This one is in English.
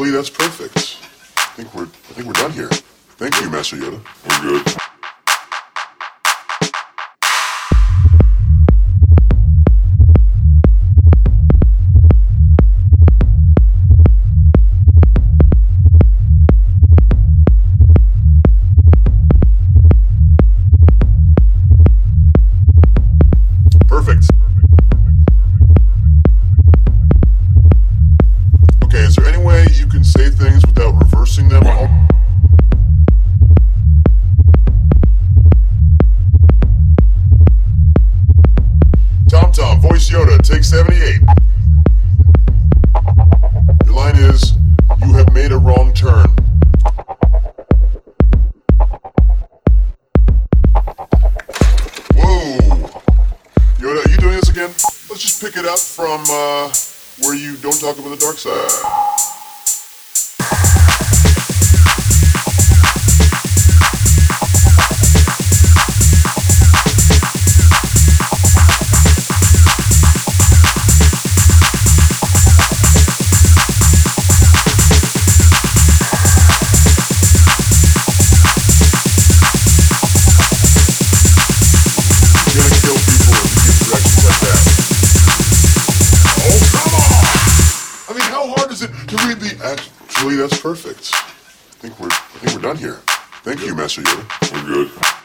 Actually, that's perfect. I think we're I think we're done here. Thank you, Master Yoda. We're good. Voice Yoda, take 78. Your line is, you have made a wrong turn. Whoa! Yoda, are you doing this again? Let's just pick it up from uh, where you don't talk about the dark side. It read the? Actually, that's perfect. I think we're, I think we're done here. Thank you, Master Yoda. We're good.